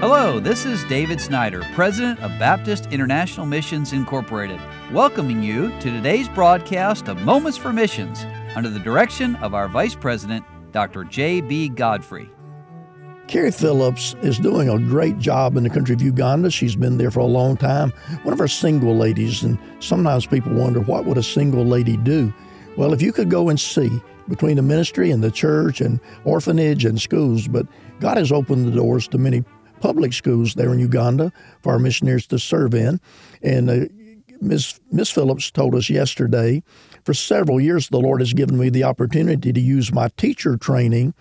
Hello, this is David Snyder, President of Baptist International Missions Incorporated, welcoming you to today's broadcast of Moments for Missions under the direction of our Vice President, Dr. J.B. Godfrey. Carrie Phillips is doing a great job in the country of Uganda. She's been there for a long time. One of our single ladies, and sometimes people wonder what would a single lady do? Well, if you could go and see between the ministry and the church and orphanage and schools, but God has opened the doors to many public schools there in Uganda for our missionaries to serve in. And uh, Ms. Ms. Phillips told us yesterday, for several years, the Lord has given me the opportunity to use my teacher training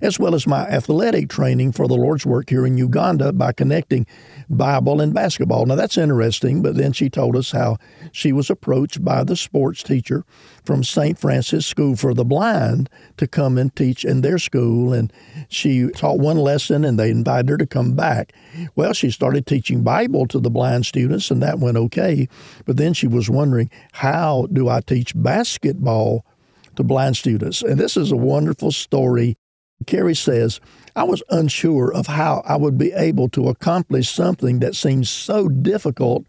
as well as my athletic training for the Lord's work here in Uganda by connecting Bible and basketball. Now, that's interesting, but then she told us how she was approached by the sports teacher from St. Francis School for the Blind to come and teach in their school. And she taught one lesson and they invited her to come back. Well, she started teaching Bible to the blind students, and that went okay. But then she was wondering, how do I teach basketball? to blind students. And this is a wonderful story Carrie says, I was unsure of how I would be able to accomplish something that seemed so difficult.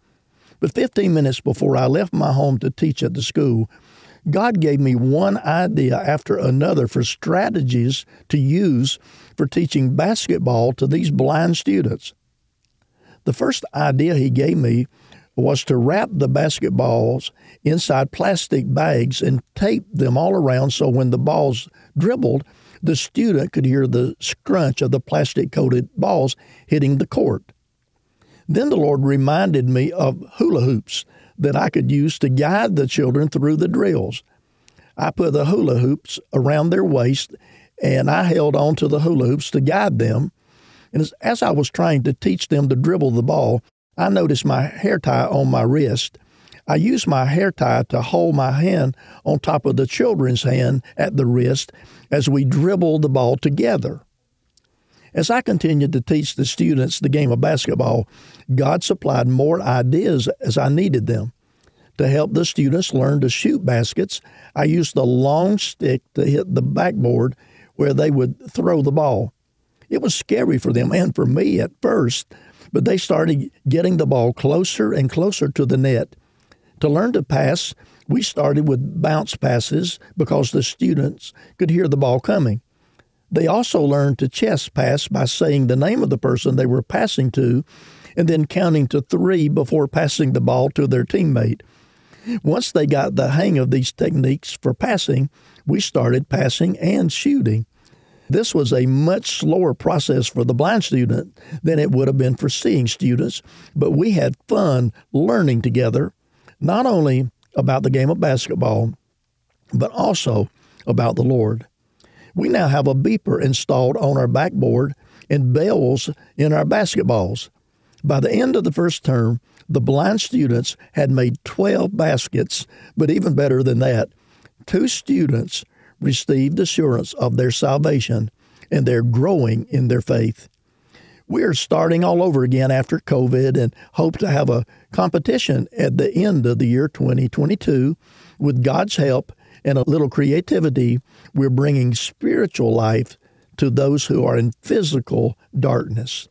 But 15 minutes before I left my home to teach at the school, God gave me one idea after another for strategies to use for teaching basketball to these blind students. The first idea He gave me was to wrap the basketballs inside plastic bags and tape them all around so when the balls dribbled, the student could hear the scrunch of the plastic coated balls hitting the court. Then the Lord reminded me of hula hoops that I could use to guide the children through the drills. I put the hula hoops around their waist and I held on to the hula hoops to guide them. And as, as I was trying to teach them to dribble the ball, I noticed my hair tie on my wrist. I used my hair tie to hold my hand on top of the children's hand at the wrist as we dribbled the ball together. As I continued to teach the students the game of basketball, God supplied more ideas as I needed them. To help the students learn to shoot baskets, I used the long stick to hit the backboard where they would throw the ball. It was scary for them and for me at first, but they started getting the ball closer and closer to the net. To learn to pass, we started with bounce passes because the students could hear the ball coming. They also learned to chest pass by saying the name of the person they were passing to and then counting to three before passing the ball to their teammate. Once they got the hang of these techniques for passing, we started passing and shooting. This was a much slower process for the blind student than it would have been for seeing students, but we had fun learning together, not only about the game of basketball, but also about the Lord. We now have a beeper installed on our backboard and bells in our basketballs. By the end of the first term, the blind students had made 12 baskets, but even better than that, two students received assurance of their salvation and they're growing in their faith. We are starting all over again after COVID and hope to have a competition at the end of the year 2022. With God's help and a little creativity, we're bringing spiritual life to those who are in physical darkness.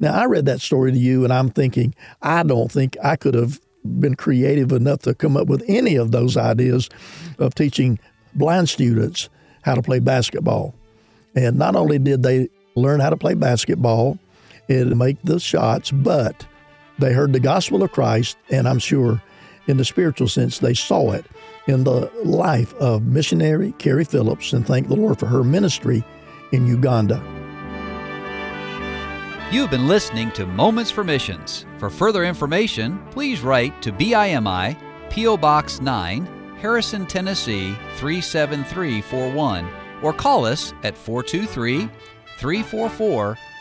Now, I read that story to you, and I'm thinking, I don't think I could have been creative enough to come up with any of those ideas of teaching blind students how to play basketball. And not only did they learn how to play basketball, and make the shots, but they heard the gospel of Christ, and I'm sure in the spiritual sense, they saw it in the life of missionary Carrie Phillips, and thank the Lord for her ministry in Uganda. You've been listening to Moments for Missions. For further information, please write to BIMI, P.O. Box 9, Harrison, Tennessee 37341, or call us at 423 344